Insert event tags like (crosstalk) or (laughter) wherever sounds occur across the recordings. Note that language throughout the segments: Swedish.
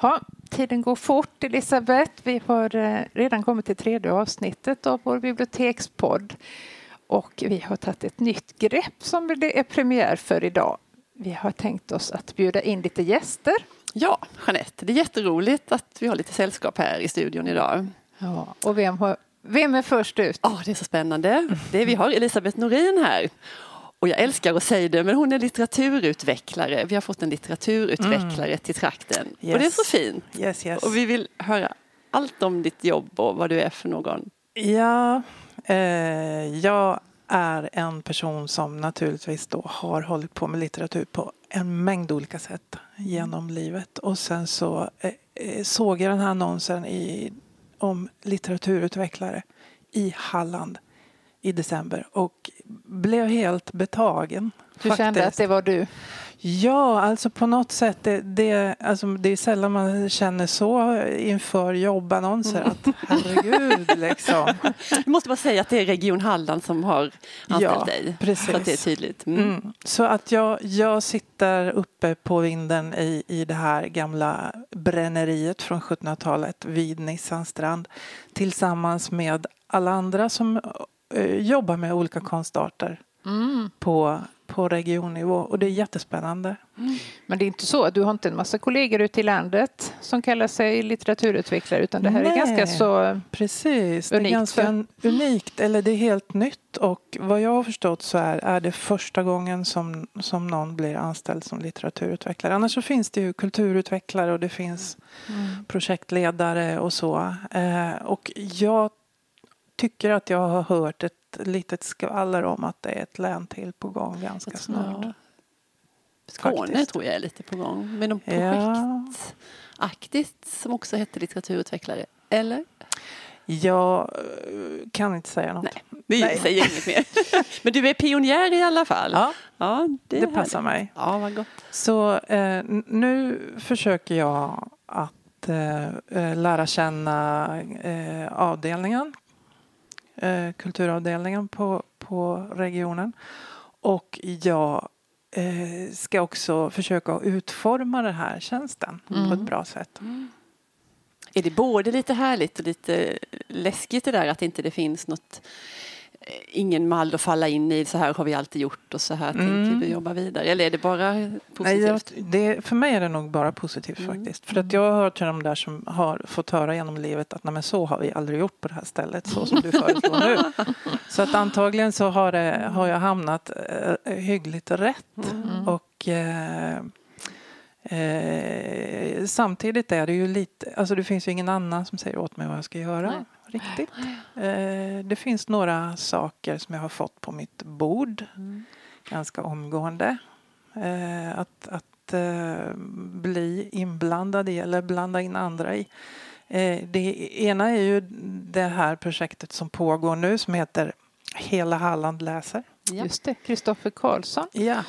Ja, tiden går fort, Elisabeth. Vi har eh, redan kommit till tredje avsnittet av vår bibliotekspodd. Och vi har tagit ett nytt grepp som det är premiär för idag. Vi har tänkt oss att bjuda in lite gäster. Ja, Jeanette, det är jätteroligt att vi har lite sällskap här i studion idag. Ja, och vem, har, vem är först ut? Oh, det är så spännande. Det är, vi har Elisabeth Norin här. Och jag älskar att säga det, men hon är litteraturutvecklare. Vi har fått en litteraturutvecklare mm. till trakten. Yes. Och det är så fint. Yes, yes. Och vi vill höra allt om ditt jobb och vad du är för någon. Ja, eh, jag är en person som naturligtvis då har hållit på med litteratur på en mängd olika sätt genom livet. Och sen så eh, eh såg jag den här annonsen i, om litteraturutvecklare i Halland i december och blev helt betagen. Du faktiskt. kände att det var du? Ja, alltså på något sätt. Det, det, alltså det är sällan man känner så inför jobbannonser mm. att herregud (laughs) liksom. Du måste bara säga att det är Region Halland som har anställt ja, dig. Precis. Så att det är tydligt. Mm. Mm. Så att jag, jag sitter uppe på vinden i, i det här gamla bränneriet från 1700-talet vid Nissans strand tillsammans med alla andra som jobbar med olika konstarter mm. på, på regionnivå och det är jättespännande. Mm. Men det är inte så, du har inte en massa kollegor ute i landet som kallar sig litteraturutvecklare utan det här Nej, är ganska så Precis, unikt. det är ganska unikt eller det är helt nytt och vad jag har förstått så är, är det första gången som, som någon blir anställd som litteraturutvecklare. Annars så finns det ju kulturutvecklare och det finns mm. projektledare och så. Eh, och jag tycker att jag har hört ett litet skvaller om att det är ett län till på gång ganska jag snart. Skåne Faktiskt. tror jag är lite på gång med något projektaktigt ja. som också heter litteraturutvecklare. Eller? Jag kan inte säga något. Nej, vi Nej. säger inget mer. (laughs) Men du är pionjär i alla fall. Ja, ja det, det passar mig. Ja, vad gott. Så eh, nu försöker jag att eh, eh lära känna eh, avdelningen eh, kulturavdelningen på, på regionen. Och jag eh, ska också försöka utforma den här tjänsten mm. på ett bra sätt. Mm. Är det både lite härligt och lite läskigt det där att inte det finns något ingen mall att falla in i. Så här har vi alltid gjort och så här mm. tänker vi jobba vidare. Eller är det bara positivt? Nej, det, för mig är det nog bara positivt mm. faktiskt. För att jag har hört till de där som har fått höra genom livet att nej, men så har vi aldrig gjort på det här stället så som du föreslår nu. (laughs) Så att antagligen så har, det, har jag hamnat eh, hyggligt rätt. Mm. Och eh, eh, samtidigt är det ju lite, alltså det finns ju ingen annan som säger åt mig vad jag ska göra. Nej riktigt. Eh, det finns några saker som jag har fått på mitt bord mm. ganska omgående. Eh, att att eh, bli inblandad i eller blanda in andra i. Det ena är ju det här projektet som pågår nu som heter Hela Halland läser. Ja. Just det, Kristoffer Karlsson. Ja.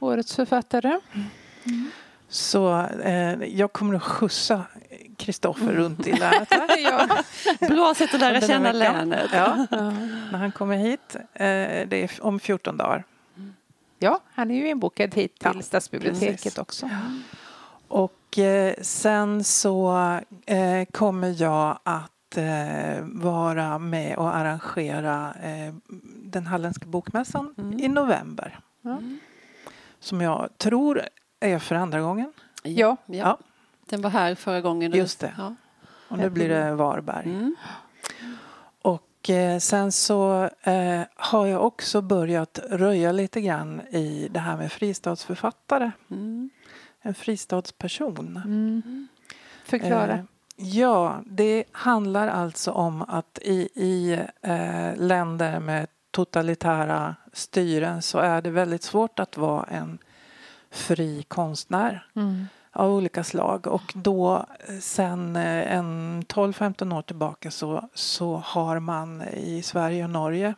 Årets författare. Mm. Så eh, jag kommer att skjutsa Kristoffer runt i länet. (laughs) ja. Bra sätt att lära känna länet. Ja. ja. När han kommer hit, eh, det är om 14 dagar. Ja, han är ju inbokad hit till ja, stadsbiblioteket precis. också. Ja. Och eh, sen så eh, kommer jag att eh, vara med och arrangera eh, den halländska bokmässan mm. i november. Mm. Som jag tror är för andra gången. Ja. ja. Den var här förra gången. Just det. Ja. Och nu blir det Varberg. Mm. Och eh, sen så eh, har jag också börjat röja lite grann i det här med fristadsförfattare. Mm. En fristadsperson. Mm. Förklara. Eh, ja, det handlar alltså om att i, i eh, länder med totalitära styren så är det väldigt svårt att vara en fri konstnär mm. Av olika slag. Och då sen eh, en 12-15 år tillbaka så, så har man i Sverige och Norge,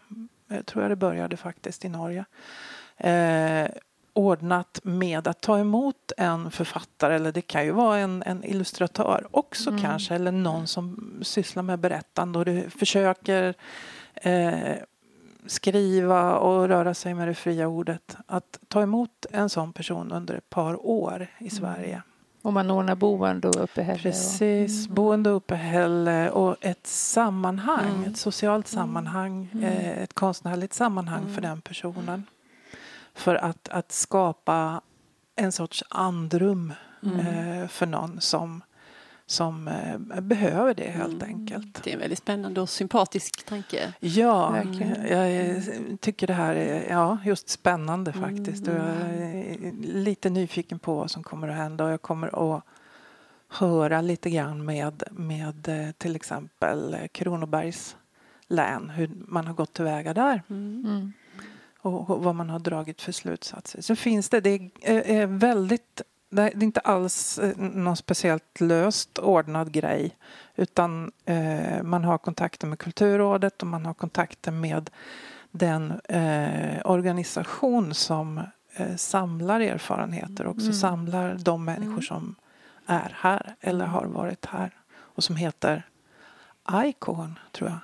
jag tror jag det började faktiskt i Norge, eh, ordnat med att ta emot en författare eller det kan ju vara en, en illustratör också mm. kanske eller någon som sysslar med berättande och du försöker eh, skriva och röra sig med det fria ordet. Att ta emot en sån person under ett par år i mm. Sverige. Och man ordnar boende och uppehälle. Precis, och, mm. boende och uppehälle och ett sammanhang, Mm. ett socialt sammanhang, Mm. eh, ett konstnärligt sammanhang för den personen. För att, att skapa en sorts andrum Mm. eh, för någon som, som eh, behöver det helt Mm. enkelt. Det är en väldigt spännande och sympatisk tanke. Ja, Verkligen. jag tycker det här är ja, just spännande faktiskt. Och jag är lite nyfiken på vad som kommer att hända och jag kommer att höra lite grann med, med eh, till exempel eh, Kronobergs län, hur man har gått tillväga där Mm. och och vad man har dragit för slutsatser. Så finns det, det är väldigt det är inte alls eh, någon speciellt löst ordnad grej utan eh, man har kontakter med Kulturrådet och man har kontakter med den eh, organisation som eh, samlar erfarenheter och också Mm. samlar de människor Mm. som är här eller har varit här och som heter ICON, tror jag.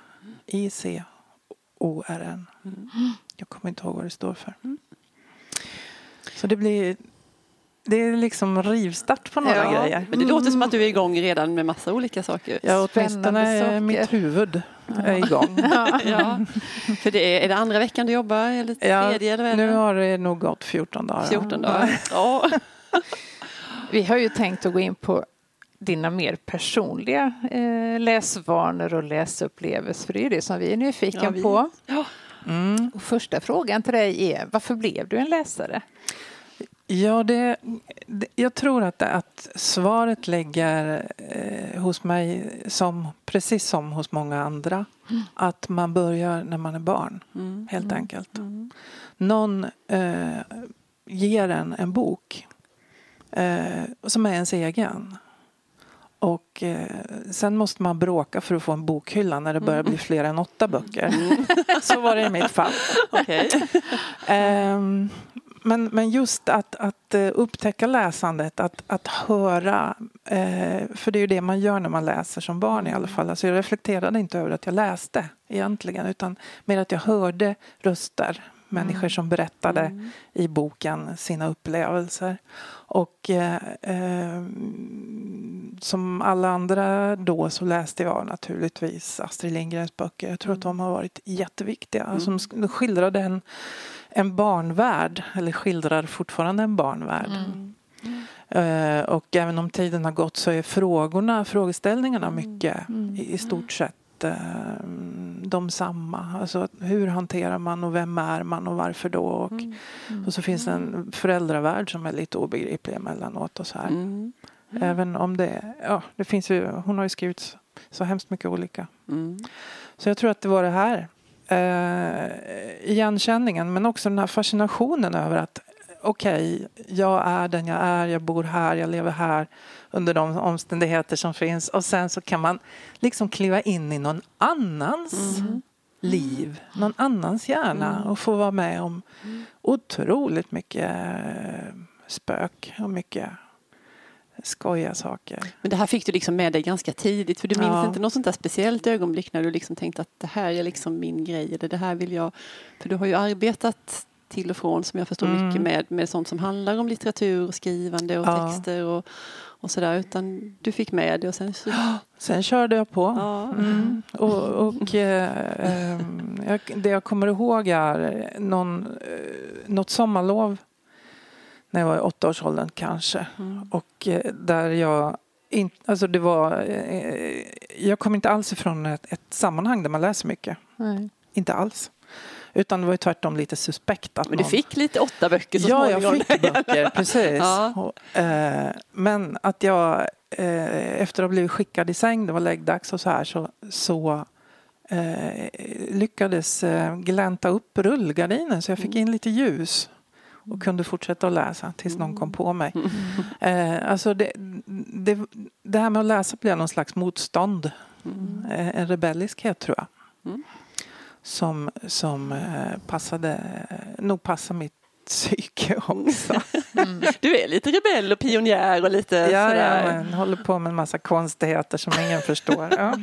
I-C-O-R-N. Mm. Jag kommer inte ihåg vad det står för. Mm. Så det blir... Det är liksom rivstart på några Ja, grejer. Men det låter som att du är igång redan med massa olika saker. Ja, åtminstone saker. mitt huvud är igång. (laughs) Ja. För det är, är det andra veckan du jobbar eller Ja, tredje eller vad Nu har det nog gått 14 dagar. 14 dagar. (laughs) Ja. (laughs) Vi har ju tänkt att gå in på dina mer personliga eh, läsvanor och läsupplevelser. För det är ju det som vi är nyfikna Ja, vi- på. Ja. Mm. Och första frågan till dig är varför blev du en läsare? Ja, det, det, jag tror att, att svaret ligger eh, hos mig, som, precis som hos många andra. Att man börjar när man är barn, Mm. helt enkelt. Mm. Någon eh, ger en en bok eh, som är ens egen. Och eh, sen måste man bråka för att få en bokhylla när det börjar bli fler än åtta böcker. (laughs) Så var det i mitt fall. (laughs) Okej. Men, men just att, att eh, upptäcka läsandet, att, att höra, eh, för det är ju det man gör när man läser som barn i alla fall. Alltså jag reflekterade inte över att jag läste egentligen utan mer att jag hörde röster, människor som berättade Mm. i boken sina upplevelser. Och eh, eh, som alla andra då så läste jag naturligtvis Astrid Lindgrens böcker. Jag tror att de har varit jätteviktiga. Som sk- de skildrade en, en barnvärld, eller skildrar fortfarande en barnvärld. Eh, och även om tiden har gått så är frågorna, frågeställningarna mycket i, i stort sett eh, de samma. Alltså hur hanterar man och vem är man och varför då? Och, och så finns det en föräldravärld som är lite obegriplig emellanåt och så här. Mm. Även om det, ja, det finns ju, hon har ju skrivit så, så hemskt mycket olika. Mm. Så jag tror att det var det här. Eh, igenkänningen men också den här fascinationen över att okej, jag är den jag är, jag bor här, jag lever här under de omständigheter som finns. Och sen så kan man liksom kliva in i någon annans liv, någon annans hjärna och få vara med om otroligt mycket spök och mycket skojiga saker. Men det här fick du liksom med dig ganska tidigt för du minns Ja. inte något sånt där speciellt ögonblick när du liksom tänkte att det här är liksom min grej eller det här vill jag. För du har ju arbetat till och från som jag förstår Mm. mycket med, med sånt som handlar om litteratur och skrivande och Ja. texter och, och sådär utan du fick med det och sen så, (gasps) Sen körde jag på. ja. Mm. Och, och eh, jag, det jag kommer ihåg är någon, eh, något sommarlov när jag var i åttaårsåldern kanske. Mm. Och eh, där jag in, alltså det var, eh, jag kom inte alls ifrån ett, ett sammanhang där man läser mycket. Nej. Inte alls. Utan det var ju tvärtom lite suspekt att Men du någon... fick lite åtta böcker så Ja, jag fick böcker, (laughs) precis. Ja. Och, eh, men att jag eh, efter att ha blivit skickad i säng, det var läggdags och så här, så, så eh, lyckades eh, glänta upp rullgardinen så jag fick in lite ljus och kunde fortsätta att läsa tills någon kom på mig. Eh, alltså det, det, det här med att läsa blev någon slags motstånd. Eh, en rebelliskhet tror jag. Mm. Som, som eh, passade, nog passar mitt psyke (laughs) också. Du är lite rebell och pionjär och lite Ja, sådär. ja, men håller på med en massa konstigheter som ingen förstår. Ja.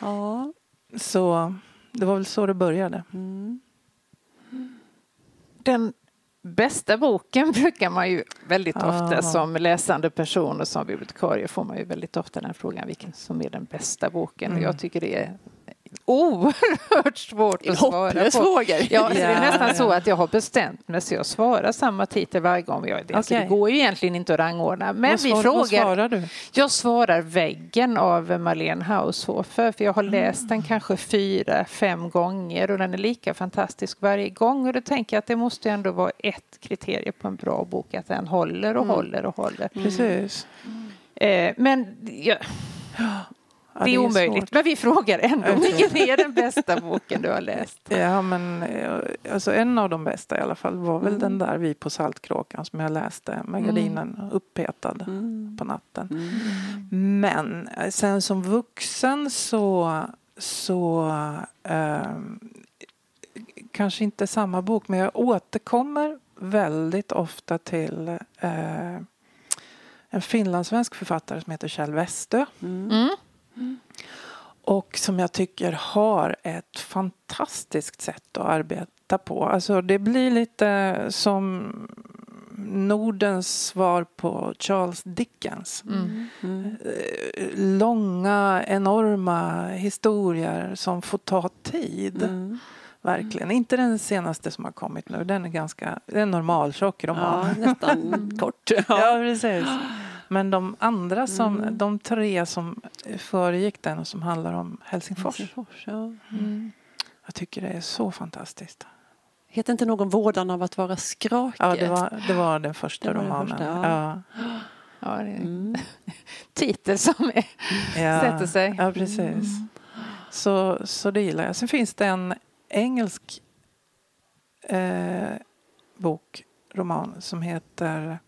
Ja. Så det var väl så det började. Mm. Den bästa boken (laughs) brukar man ju väldigt ofta Ah. som läsande person och som bibliotekarie får man ju väldigt ofta den frågan vilken som är den bästa boken. Och Mm. jag tycker det är oerhört svårt att svara på. fråga. Ja, så det är nästan så att jag har bestämt mig så jag svarar samma titel varje gång. Jag, alltså, det Okej. går ju egentligen inte att rangordna. Men vad, vi svar, vad frågar svarar du? jag svarar Väggen av Marlene Haushofer för jag har läst Mm. den kanske fyra, fem gånger och den är lika fantastisk varje gång och då tänker jag att det måste ändå vara ett kriterium på en bra bok att den håller och Mm. håller och håller. Precis. Eh, men ja, Ja, det är omöjligt. svårt. Men vi frågar ändå, vilken är den bästa boken du har läst? (laughs) Ja, men eh, alltså en av de bästa i alla fall var väl Mm. den där Vi på Saltkråkan som jag läste med gardinen uppetad Mm. på natten. Mm. Men eh, sen som vuxen så, så ehm, kanske inte samma bok men jag återkommer väldigt ofta till eh, en finlandssvensk författare som heter Kjell Westö. Mm. Mm. Och som jag tycker har ett fantastiskt sätt att arbeta på. Alltså det blir lite som Nordens svar på Charles Dickens. Mm. Mm. Eh, Långa, enorma historier som får ta tid. Mm. Verkligen. Inte den senaste som har kommit nu. Den är ganska det är normaltjock roman. Ja, nästan (laughs) kort. Ja, precis. Men de andra som, Mm. de tre som föregick den och som handlar om Helsingfors. Helsingfors, ja. Mm. Jag tycker det är så fantastiskt. Heter inte någon Vårdan av att vara skrakig? Ja, det var, det var den första Det var den romanen. första, ja. Ja, det är en Mm. (laughs) titel som är, Ja. sätter sig. Ja, precis. Så, så det gillar jag. Sen finns det en engelsk eh, bok, roman, som heter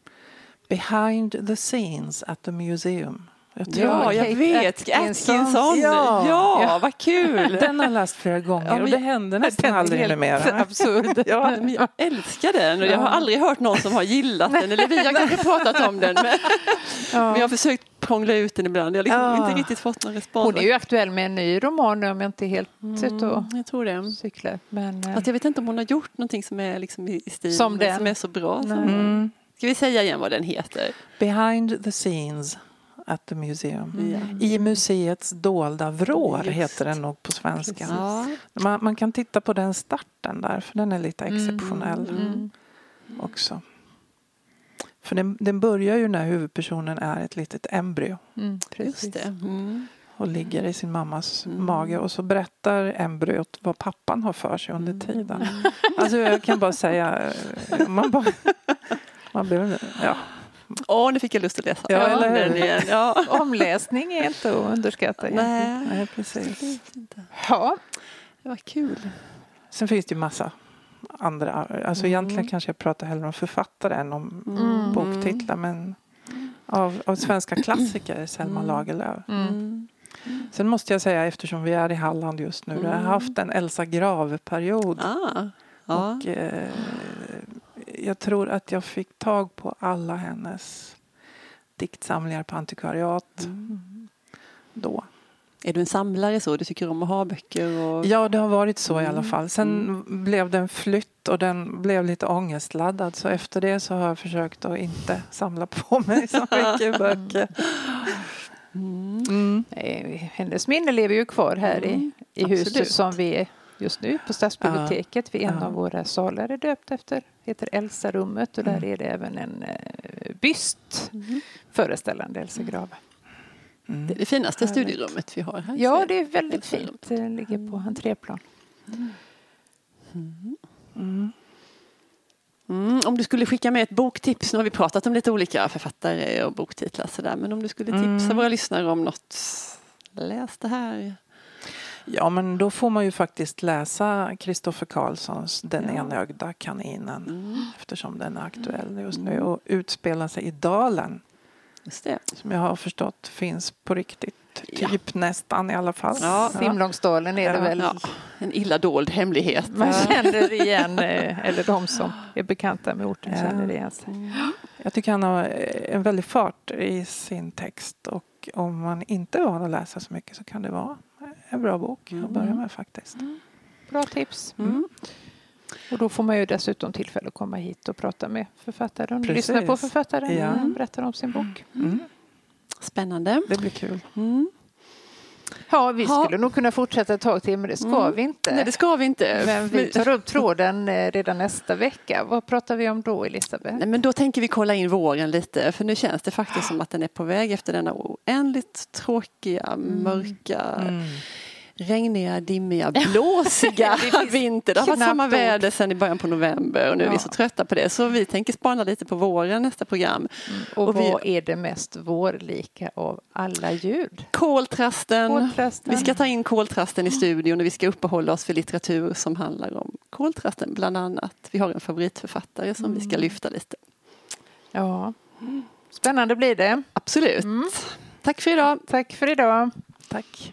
Behind the scenes at the museum. Jag tror Ja, jag Kate vet. Atkinson. Atkinson. Ja. Ja, Ja. vad kul. Den har jag läst flera gånger Ja, men och det händer nästan aldrig numera. (laughs) absurd. (laughs) Ja, men jag älskar den och jag har aldrig hört någon som har gillat den. Eller vi har kanske pratat om den men, (laughs) men jag har försökt prångla ut den ibland. Jag har liksom inte riktigt fått någon respons. Hon är ju aktuell med en ny roman nu om jag inte är helt ute och mm, jag tror det. cyklar. Men, eh, Fast jag vet inte om hon har gjort någonting som är liksom i stil Som den. som är så bra. som. Mm. Ska vi säga igen vad den heter? Behind the scenes at the museum. Ja. I museets dolda vrår Just. heter den nog på svenska. Ja. Man, man kan titta på den starten där för den är lite exceptionell Mm. också. För den, den börjar ju när huvudpersonen är ett litet embryo mm, precis. Just det. Mm. och ligger i sin mammas Mm. mage och så berättar embryot vad pappan har för sig under Mm. tiden. Alltså jag kan bara säga, man bara... (laughs) Man blir, ja. Åh, nu fick jag lust att läsa Ja, eller hur? den igen. Ja. (laughs) Omläsning är inte att underskatta. Nej, Nej, precis. inte. Ja, Det var kul. Sen finns det ju massa andra. Alltså Mm. egentligen kanske jag pratar hellre om författare än om Mm. boktitlar. Men av, av svenska klassiker, Selma Mm. Lagerlöf. mm. Sen måste jag säga, eftersom vi är i Halland just nu, jag har Mm. haft en Elsa Grave-period. Ah. Och eh, jag tror att jag fick tag på alla hennes diktsamlingar på antikvariat Mm. då. Är du en samlare så? Du tycker om att ha böcker? Och... Ja, det har varit så i alla Mm. fall. Sen blev det en flytt och den blev lite ångestladdad. Så efter det så har jag försökt att inte samla på (laughs) mig så mycket böcker. Mm. Mm. Eh, Hennes minne lever ju kvar här i, Mm, i huset som vi just nu på Stadsbiblioteket. Vi, en Ja. av våra salar är döpt efter, heter Elsa-rummet och där Mm. är det även en eh, byst Mm. föreställande Elsa Grave. Mm. Det är det finaste Härligt. studierummet vi har här. Ja, det är väldigt fint. Det ligger på entréplan. Mm. Mm. Mm, om du skulle skicka med ett boktips, nu har vi pratat om lite olika författare och boktitlar sådär, men om du skulle tipsa Mm. våra lyssnare om något, läs det här. Ja, men då får man ju faktiskt läsa Kristoffer Karlssons Den Ja. enögda kaninen. Mm, Eftersom den är aktuell just nu och utspelar sig i Dalen. just det. Som jag har förstått finns på riktigt. Ja. Typ nästan i alla fall. Ja. Simlångsdalen är det väl. Ja, en illa dold hemlighet. Man känner igen, eh, (laughs) eller de som är bekanta med orten Ja. känner igen sig. Mm. (gasps) Jag tycker han har eh, en väldig fart i sin text. Och om man inte är van att läsa så mycket så kan det vara en bra bok att börja med faktiskt. Bra tips. Mm. Och då får man ju dessutom tillfälle att komma hit och prata med författaren. Precis. Lyssna på författaren Ja. mm. berättar om sin bok. Mm. Spännande. Det blir kul. Mm. Ja, vi Ja. skulle nog kunna fortsätta ett tag till men det ska Mm. vi inte. Nej, det ska vi inte. Men vi tar upp tråden eh, redan nästa vecka. Vad pratar vi om då, Elisabeth? Nej, men då tänker vi kolla in våren lite för nu känns det faktiskt som att den är på väg efter denna oändligt tråkiga, mörka, Mm. Regniga, dimmiga, blåsiga (laughs) vinter. Det har varit samma väder sedan i början på november och nu är vi Ja. så trötta på det. Så vi tänker spana lite på våren nästa program. Och, och vi- vad är det mest vårlika av alla ljud? Koltrasten. Koltrasten. Vi ska ta in koltrasten i studion och vi ska uppehålla oss för litteratur som handlar om koltrasten bland annat. Vi har en favoritförfattare som vi ska lyfta lite. Ja. Spännande blir det. Absolut. Tack för idag. Tack för idag. Tack.